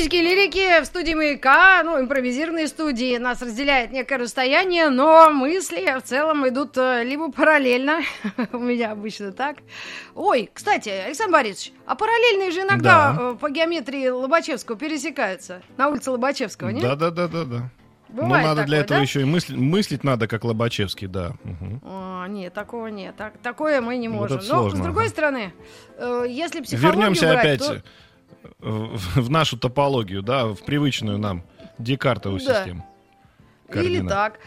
Физики и лирики в студии «Маяка», ну, импровизированные студии, нас разделяет некое расстояние, но мысли в целом идут э, либо параллельно, у меня обычно так. Ой, кстати, Александр Борисович, а параллельные же иногда Да. э, по геометрии Лобачевского пересекаются, на улице Лобачевского, нет? Да, да, да, да, да. Ну, Бывает надо для такое, этого да? еще и мысли- мыслить надо, как Лобачевский, да. Мгм. А, нет, такого нет. Так, такое мы не Вот можем. это Но, сложно, с другой стороны, э, если психологию Вернемся брать, опять то- в, в нашу топологию, да, в привычную нам Декартову Да. систему. Или координат. так.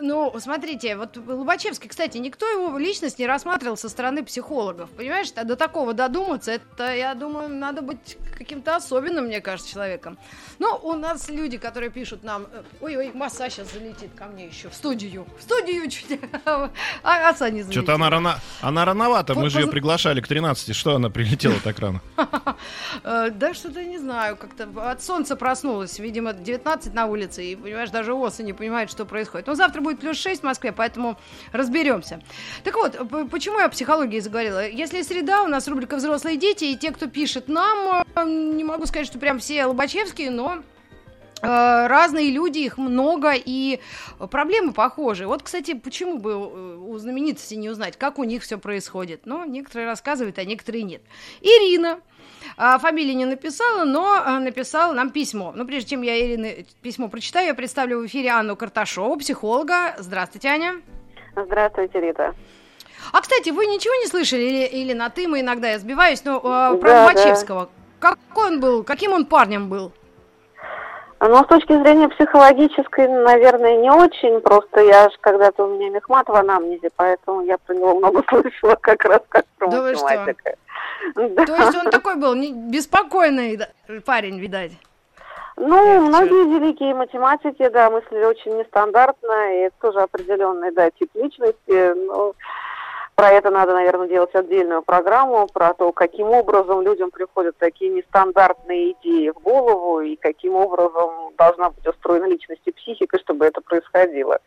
Ну, смотрите, вот Лобачевский, кстати, никто его личность не рассматривал со стороны психологов. Понимаешь, а до такого додуматься, это, я думаю, надо быть каким-то особенным, мне кажется, человеком. Но у нас люди, которые пишут нам, э, ой-ой, масса сейчас залетит ко мне еще в студию. В студию чуть, а оса не залетит. Что-то она, рано, она рановато, мы же ее приглашали к 13, что она прилетела так рано? Э, Да что-то не знаю, как-то от солнца проснулась, видимо, 19 на улице, и, понимаешь, даже осы не понимают, что происходит. Но завтра будет плюс 6 в Москве, поэтому разберемся. Так вот, почему я о психологии заговорила? Если среда, у нас рубрика «Взрослые дети», и те, кто пишет нам, э, не могу сказать, что прям все Лобачевские, но э, разные люди, их много, и проблемы похожи. Вот, кстати, почему бы э, у знаменитостей не узнать, как у них все происходит? Но некоторые рассказывают, а некоторые нет. Ирина, фамилии не написала, но а, написала нам письмо. Но прежде чем я Ирины письмо прочитаю, я представлю в эфире Анну Карташову, психолога. Здравствуйте, Аня. Здравствуйте, Рита. А, кстати, вы ничего не слышали? Или, или на «ты» мы иногда я сбиваюсь, но а, про Да, Лобачевского. Какой он был? Каким он парнем был? Но с точки зрения психологической, наверное, не очень. Просто я же когда-то у меня мехмат в анамнезе, поэтому я про него много слышала как раз как про Да вы что? Да. То есть он такой был не- беспокойный парень, видать. Ну, многие великие математики, да, мыслили очень нестандартно, и это тоже определенный, да, тип личности. Ну, про это надо, наверное, делать отдельную программу, про то, каким образом людям приходят такие нестандартные идеи в голову, и каким образом должна быть устроена личность и психика, чтобы это происходило.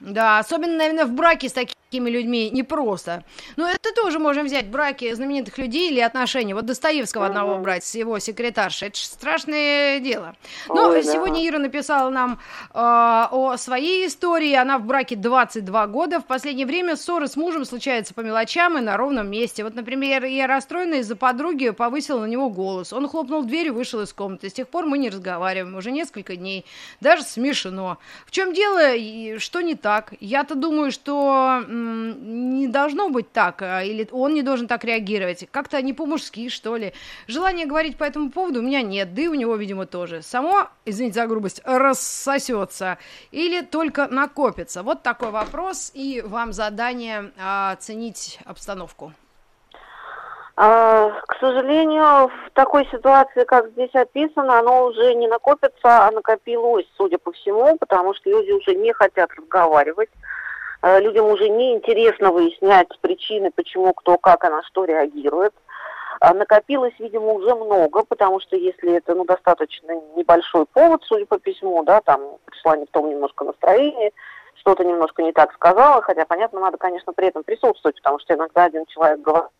Да, особенно, наверное, в браке с такими людьми непросто. Но это тоже можем взять браки знаменитых людей или отношения. Вот Достоевского одного Мгм. брать с его секретаршей. Это же страшное дело. Ой, да. сегодня Ира написала нам э, о своей истории. Она в браке 22 года. В последнее время ссоры с мужем случаются по мелочам и на ровном месте. Вот, например, я расстроена из-за подруги, повысила на него голос. Он хлопнул дверью, вышел из комнаты. С тех пор мы не разговариваем уже несколько дней. Даже смешно. В чем дело и что не так? Я-то думаю, что не должно быть так, а, или он не должен так реагировать. Как-то не по-мужски, что ли. Желания говорить по этому поводу у меня нет, да и у него, видимо, тоже. Само, извините за грубость, рассосется или только накопится? Вот такой вопрос, и вам задание а, оценить обстановку. А, К сожалению, в такой ситуации, как здесь описано, оно уже не накопится, а накопилось, судя по всему, потому что люди уже не хотят разговаривать. Э, Людям уже не интересно выяснять причины, почему, кто, как и на что реагирует. А Накопилось, видимо, уже много, потому что если это ну, достаточно небольшой повод, судя по письму, да, там пришла не в том немножко настроении, что-то немножко не так сказала, хотя, понятно, надо, конечно, при этом присутствовать, потому что иногда один человек говорит,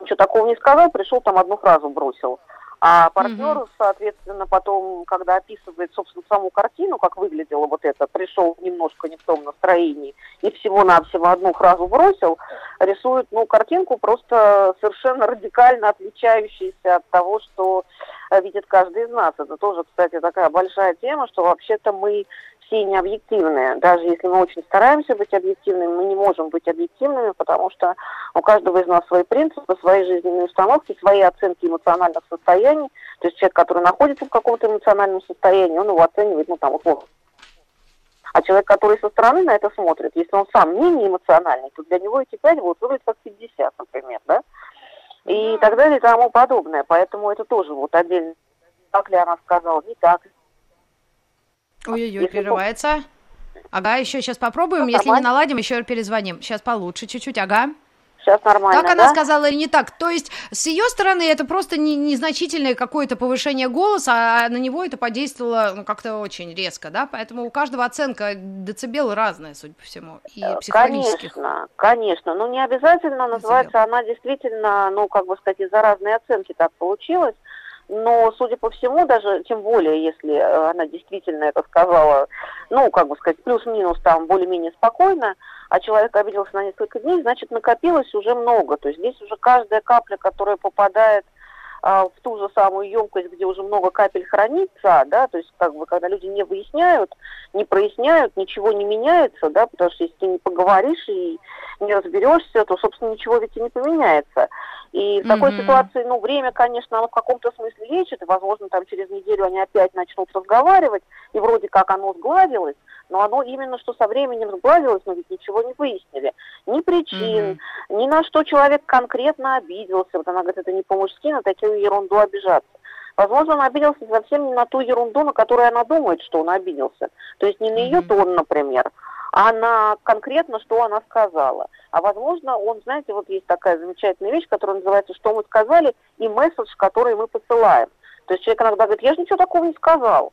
ничего такого не сказал, пришел там одну фразу бросил. А партнер, соответственно, потом, когда описывает, собственно, саму картину, как выглядело вот это, пришел немножко не в том настроении и всего-навсего одну фразу бросил, рисует, ну, картинку просто совершенно радикально отличающуюся от того, что э, видит каждый из нас. Это тоже, кстати, такая большая тема, что вообще-то мы все не объективные. Даже если мы очень стараемся быть объективными, мы не можем быть объективными, потому что у каждого из нас свои принципы, свои жизненные установки, свои оценки эмоциональных состояний. То есть человек, который находится в каком-то эмоциональном состоянии, он его оценивает, ну, там, условно. А человек, который со стороны на это смотрит, если он сам менее эмоциональный, то для него эти пять будут выглядеть как 50, например, да? И так далее и тому подобное. Поэтому это тоже вот отдельно. Так ли она сказала, не так. Ой-ой-ой, Если прерывается. Ага, еще сейчас попробуем. Ну, Если не наладим, еще перезвоним. Сейчас получше чуть-чуть, ага. Сейчас нормально, Так она да? сказала или не так? То есть с ее стороны это просто не- незначительное какое-то повышение голоса, а на него это подействовало ну, как-то очень резко, да? Поэтому у каждого оценка децибел разная, судя по всему, и Э, психологических. Конечно, конечно. Ну, не обязательно называется она действительно, ну, как бы сказать, из-за разной оценки так получилось. Но, судя по всему, даже тем более, если э, она действительно это сказала, ну, как бы сказать, плюс-минус там более-менее спокойно, а человек обиделся на несколько дней, значит, накопилось уже много. То есть здесь уже каждая капля, которая попадает в ту же самую емкость, где уже много капель хранится, да, то есть как бы когда люди не выясняют, не проясняют, ничего не меняется, да, потому что если ты не поговоришь и не разберешься, то, собственно, ничего ведь и не поменяется. И в такой Мгм. ситуации, ну, время, конечно, оно в каком-то смысле лечит, и, возможно, там через неделю они опять начнут разговаривать, и вроде как оно сгладилось, но оно именно что со временем сгладилось, но ведь ничего не выяснили. Ни причин, Мгм. ни на что человек конкретно обиделся. Вот она говорит, это не по-мужски на такую ерунду обижаться. Возможно, он обиделся совсем не на ту ерунду, на которую она думает, что он обиделся. То есть не на ее тон, например, а на конкретно, что она сказала. А возможно, он, знаете, вот есть такая замечательная вещь, которая называется «Что мы сказали» и месседж, который мы посылаем. То есть человек иногда говорит, я же ничего такого не сказал.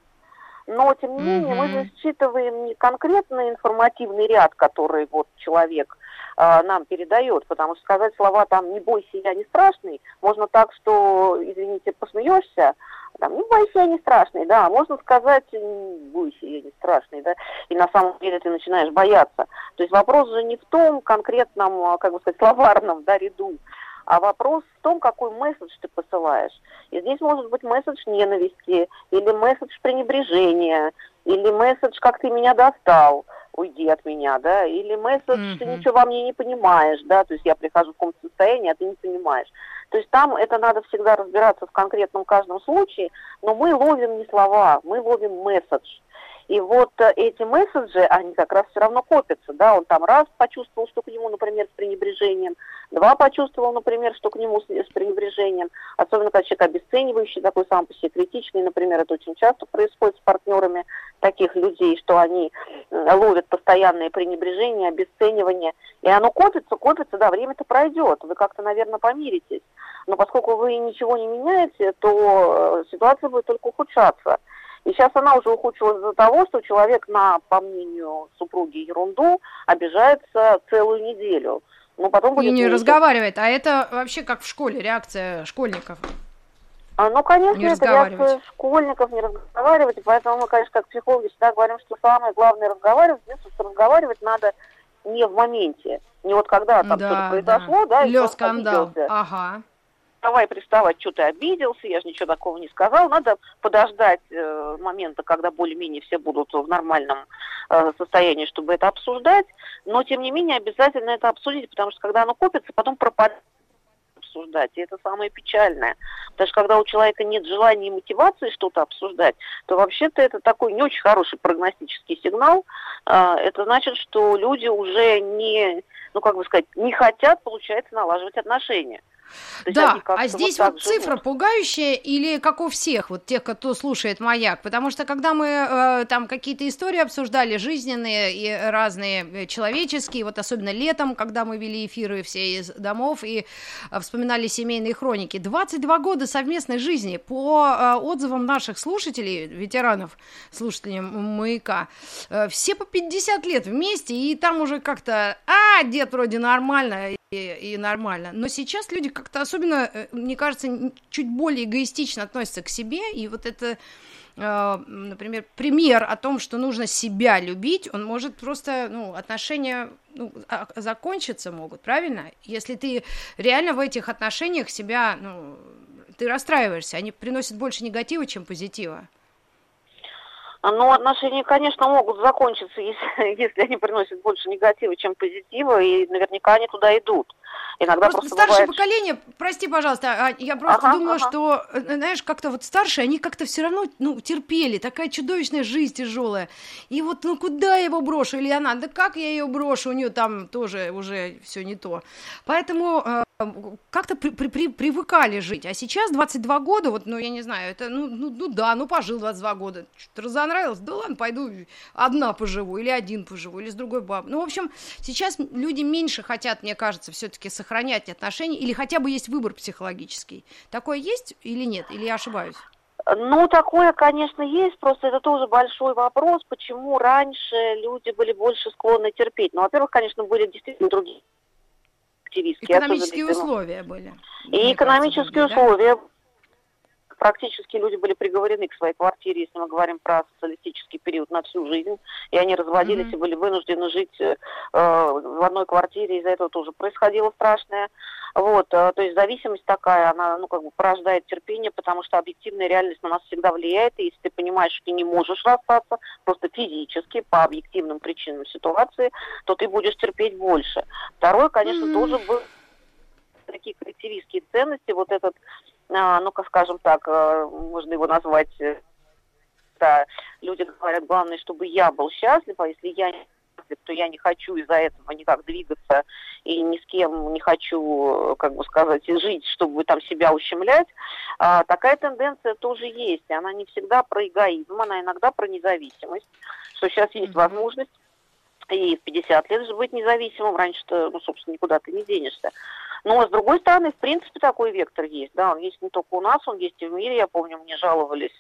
Но, тем не менее, мы Мгм. же считываем не конкретно информативный ряд, который вот человек нам передает, потому что сказать слова там «не бойся, я не страшный» можно так, что, извините, посмеешься, там, не бойся, я не страшный, да, а можно сказать «не бойся, я не страшный, да, и на самом деле ты начинаешь бояться. То есть вопрос же не в том конкретном, а, как бы сказать, словарном, да, ряду, а вопрос в том, какой месседж ты посылаешь. И здесь может быть месседж ненависти, или месседж пренебрежения, или месседж «как ты меня достал», уйди от меня, да, или месседж «ты Мгм. ничего во мне не понимаешь», да, то есть я прихожу в каком-то состоянии, а ты не понимаешь. То есть там это надо всегда разбираться в конкретном каждом случае, но мы ловим не слова, мы ловим месседж. И вот э, эти месседжи, они как раз все равно копятся, да, он там раз почувствовал, что к нему, например, с пренебрежением, два почувствовал, например, что к нему с, с пренебрежением, особенно когда человек обесценивающий, такой сам по себе критичный, например, это очень часто происходит с партнерами таких людей, что они ловят постоянное пренебрежение, обесценивание, и оно копится, копится, да, время-то пройдет, вы как-то, наверное, помиритесь, но поскольку вы ничего не меняете, то э, ситуация будет только ухудшаться. И сейчас она уже ухудшилась из-за того, что человек на, по мнению супруги, ерунду обижается целую неделю. Но потом И будет не месяц. разговаривает. А это вообще как в школе, реакция школьников. А, Ну, конечно, Не это реакция школьников не разговаривать, и поэтому мы, конечно, как психологи всегда говорим, что самое главное разговаривать, что разговаривать надо не в моменте, не вот когда там что-то произошло, да, и Лё кто-то скандал. обиделся. Ага. давай приставать, что ты обиделся, я же ничего такого не сказал. Надо подождать э, момента, когда более-менее все будут в нормальном э, состоянии, чтобы это обсуждать. Но, тем не менее, обязательно это обсудить, потому что когда оно копится, потом пропадает обсуждать. И это самое печальное. Потому что когда у человека нет желания и мотивации что-то обсуждать, то вообще-то это такой не очень хороший прогностический сигнал. А, Это значит, что люди уже не, ну как бы сказать, не хотят, получается, налаживать отношения. Есть Да, а здесь так вот цифра живут. пугающая или как у всех, вот тех, кто слушает «Маяк», потому что когда мы э, там какие-то истории обсуждали, жизненные и разные э, человеческие, вот особенно летом, когда мы вели эфиры все из домов и э, вспоминали семейные хроники, 22 года совместной жизни. По э, отзывам наших слушателей, ветеранов, слушателей «Маяка», э, все по 50 лет вместе, и там уже как-то, а, дед вроде нормально, и, и нормально. Но сейчас люди как-то особенно, э, мне кажется, чуть более эгоистично относятся к себе, и вот это, э, например, пример о том, что нужно себя любить, он может просто, ну, отношения ну, а- закончиться могут, правильно? Если ты реально в этих отношениях себя, ну, ты расстраиваешься, они приносят больше негатива, чем позитива. Ну, отношения, конечно, могут закончиться, если, если они приносят больше негатива, чем позитива, и наверняка они туда идут. Иногда просто, просто старшее бывает... поколение, прости, пожалуйста, а, я просто ага, думаю, ага. что, э, знаешь, как-то вот старшие, они как-то все равно, ну, терпели, такая чудовищная жизнь тяжелая. И вот, ну, куда я его брошу? Или она, да как я ее брошу? У нее там тоже уже все не то. Поэтому э, как-то при, при, при, привыкали жить. А сейчас 22 года, вот, ну, я не знаю, это, ну, ну, ну да, ну, пожил 22 года. Что-то разонравилось, да ладно, пойду одна поживу, или один поживу, или с другой бабой. Ну, в общем, сейчас люди меньше хотят, мне кажется, все-таки сохранять отношения, или хотя бы есть выбор психологический. Такое есть или нет, или я ошибаюсь? Ну, такое, конечно, есть, просто это тоже большой вопрос, почему раньше люди были больше склонны терпеть. Ну, во-первых, конечно, были действительно другие активистские. Экономические условия были. И экономические были, условия. Да? Практически люди были приговорены к своей квартире, если мы говорим про социалистический период, на всю жизнь. И они разводились mm-hmm. и были вынуждены жить э, в одной квартире. Из-за этого тоже происходило страшное. Вот, э, то есть зависимость такая, она, ну, как бы порождает терпение, потому что объективная реальность на нас всегда влияет, и если ты понимаешь, что ты не можешь расстаться, просто физически, по объективным причинам ситуации, то ты будешь терпеть больше. Второе, конечно, mm-hmm. тоже был такие коллективистские ценности, вот этот, ну-ка, скажем так, э, можно его назвать, э, да, люди говорят, главное, чтобы я был счастлив, а если я не счастлив, то я не хочу из-за этого никак двигаться и ни с кем не хочу, как бы сказать, жить, чтобы там себя ущемлять. А, такая тенденция тоже есть. Она не всегда про эгоизм, она иногда про независимость, что сейчас есть возможность и в 50 лет же быть независимым, раньше-то, ну, собственно, никуда ты не денешься. Но, с другой стороны, в принципе, такой вектор есть, да, он есть не только у нас, он есть и в мире, я помню, мне жаловались.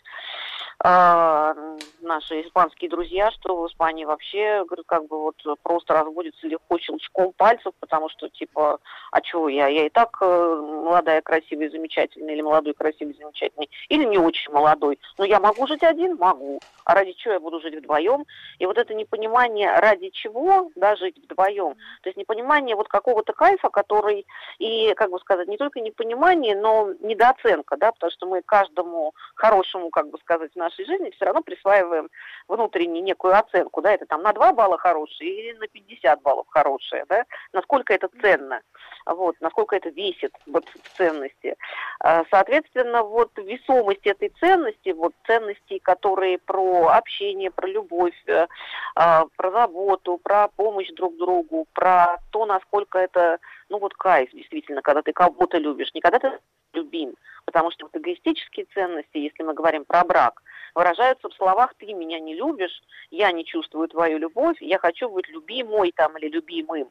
а, наши испанские друзья, что в Испании вообще, говорю, как бы вот просто разводится легко щелчком пальцев, потому что, типа, а чего я? Я и так э, молодая, красивая, замечательная, или молодой, красивый, замечательный, или не очень молодой. Но я могу жить один? Могу. А ради чего я буду жить вдвоем? И вот это непонимание, ради чего, да, жить вдвоем, то есть непонимание вот какого-то кайфа, который, и, как бы сказать, не только непонимание, но недооценка, да, потому что мы каждому хорошему, как бы сказать, в нашей жизни все равно присваиваем внутренне некую оценку, да, это там на 2 балла хорошие или на 50 баллов хорошие, да, насколько это ценно, вот, насколько это весит вот в ценности. А, соответственно, вот весомость этой ценности, вот ценностей, которые про общение, про любовь, э, а, про заботу, про помощь друг другу, про то, насколько это, ну вот кайф действительно, когда ты кого-то любишь, не когда ты любим, потому что вот эгоистические ценности, если мы говорим про брак, выражаются в словах «ты меня не любишь», «я не чувствую твою любовь», «я хочу быть любимой там или любимым».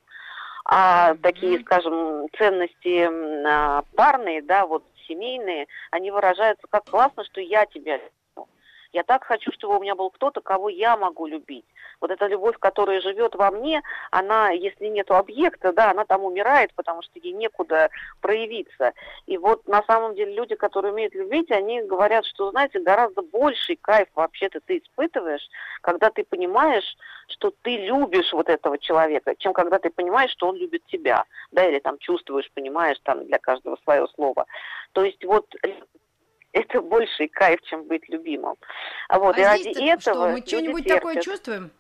А такие, скажем, ценности а, парные, да, вот семейные, они выражаются как классно, что я тебя я так хочу, чтобы у меня был кто-то, кого я могу любить. Вот эта любовь, которая живет во мне, она, если нет объекта, да, она там умирает, потому что ей некуда проявиться. И вот на самом деле люди, которые умеют любить, они говорят, что, знаете, гораздо больший кайф вообще-то ты испытываешь, когда ты понимаешь, что ты любишь вот этого человека, чем когда ты понимаешь, что он любит тебя, да, или там чувствуешь, понимаешь, там для каждого свое слово. То есть вот это больший кайф, чем быть любимым. А вот, а и ради этого что, мы что-нибудь такое чувствуем?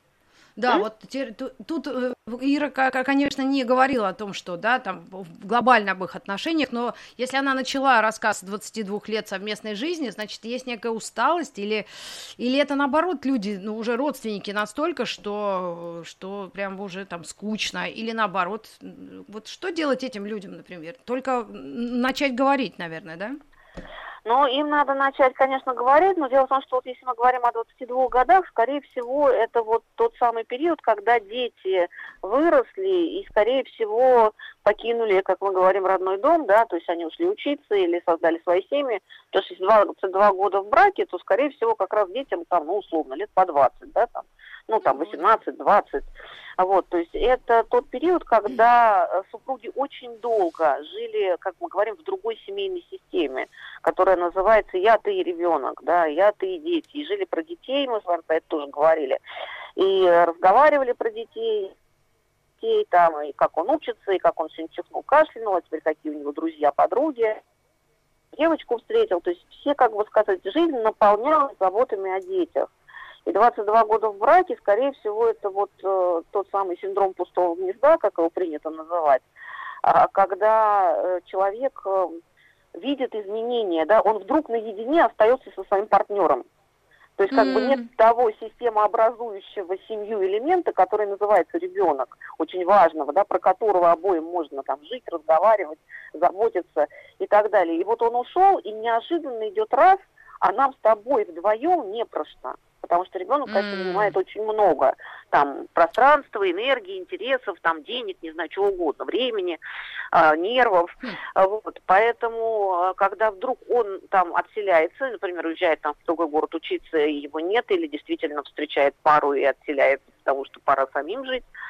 Да, mm вот тут, тут э, Ира, конечно, не говорила о том, что, да, там, глобально об их отношениях, но если она начала рассказ 22 лет совместной жизни, значит, есть некая усталость, или, или это, наоборот, люди, ну, уже родственники настолько, что, что прям уже там скучно, или наоборот, вот что делать этим людям, например? Только начать говорить, наверное, да? Но им надо начать, конечно, говорить, но дело в том, что вот если мы говорим о 22 годах, скорее всего, это вот тот самый период, когда дети выросли и, скорее всего, покинули, как мы говорим, родной дом, да, то есть они ушли учиться или создали свои семьи. То есть если 22 года в браке, то, скорее всего, как раз детям там, ну, условно, лет по 20, да, там, ну, там, 18-20. Вот, то есть это тот период, когда э, супруги очень долго жили, как мы говорим, в другой семейной системе, которая называется «я, ты и ребенок», да, «я, ты и дети». И жили про детей, мы с вами про это тоже говорили, и разговаривали про детей, детей, там, и как он учится, и как он сегодня чихнул, кашлянул, а теперь какие у него друзья, подруги. Девочку встретил, то есть все, как бы сказать, жизнь наполнялась заботами о детях. И 22 года в браке, скорее всего, это вот э, тот самый синдром пустого гнезда, как его принято называть, а, когда э, человек э, видит изменения, да, он вдруг наедине остается со своим партнером. То есть как mm. бы нет того системообразующего семью элемента, который называется ребенок, очень важного, да, про которого обоим можно там жить, разговаривать, заботиться и так далее. И вот он ушел, и неожиданно идет раз, а нам с тобой вдвоем не про что потому что ребенок, конечно, mm. занимает очень много. Там пространства, энергии, интересов, там денег, не знаю, чего угодно, времени, э, нервов. Mm. Вот. Поэтому, а, когда вдруг он там отселяется, например, уезжает там в другой город учиться, и его нет, или действительно встречает пару и отселяется, потому что пора самим жить, а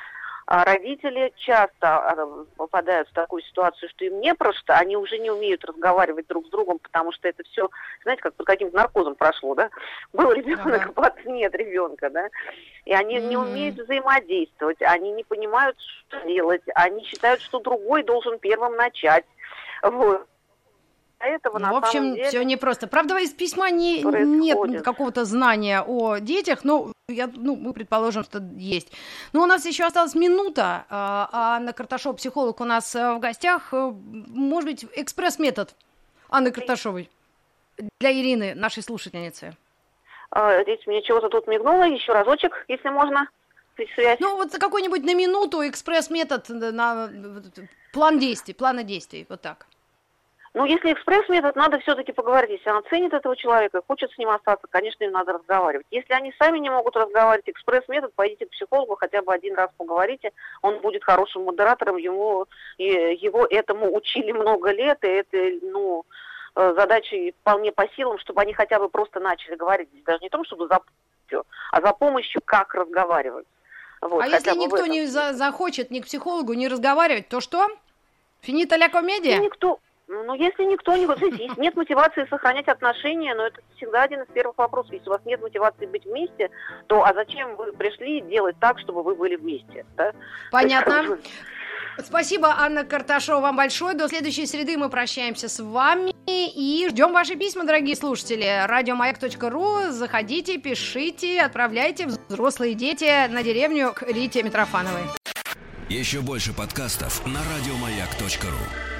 родители часто а, попадают в такую ситуацию, что им не просто, они уже не умеют разговаривать друг с другом, потому что это все, знаете, как под каким-то наркозом прошло, да? Был ребенок, ага. бац, нет ребенка, да? И они mm-hmm. не умеют взаимодействовать, они не понимают, что делать, они считают, что другой должен первым начать. Вот этого ну, на в общем, деле все непросто. Правда, из письма не, нет какого-то знания о детях, но я, ну, мы предположим, что есть. Но у нас еще осталась минута, а, а Анна Карташова, психолог у нас э, в гостях. Э, может быть, экспресс-метод Анны Карташовой для Ирины, нашей слушательницы. А, здесь мне чего-то тут мигнуло, еще разочек, если можно. Связь. Ну, вот какой-нибудь на минуту экспресс-метод на план действий, плана действий, вот так. Ну, если экспресс-метод, надо все-таки поговорить. Если она ценит этого человека и хочет с ним остаться, конечно, им надо разговаривать. Если они сами не могут разговаривать, экспресс-метод, пойдите к психологу, хотя бы один раз поговорите, он будет хорошим модератором, ему, и его этому учили много лет, и это, ну, э, задачи вполне по силам, чтобы они хотя бы просто начали говорить. Здесь даже не том, чтобы за помощью, а за помощью, как разговаривать. Вот, а если никто не за захочет ни к психологу, не разговаривать, то что? Финита ля комедия? Ну, никто, ну, если никто не... Вот если нет мотивации сохранять отношения, но это всегда один из первых вопросов. Если у вас нет мотивации быть вместе, то а зачем вы пришли делать так, чтобы вы были вместе? Да? Понятно. Спасибо, Анна Карташова, вам большое. До следующей среды мы прощаемся с вами и ждем ваши письма, дорогие слушатели. Радиомаяк.ру. Заходите, пишите, отправляйте взрослые дети на деревню к Рите Митрофановой. Еще больше подкастов на радиомаяк.ру.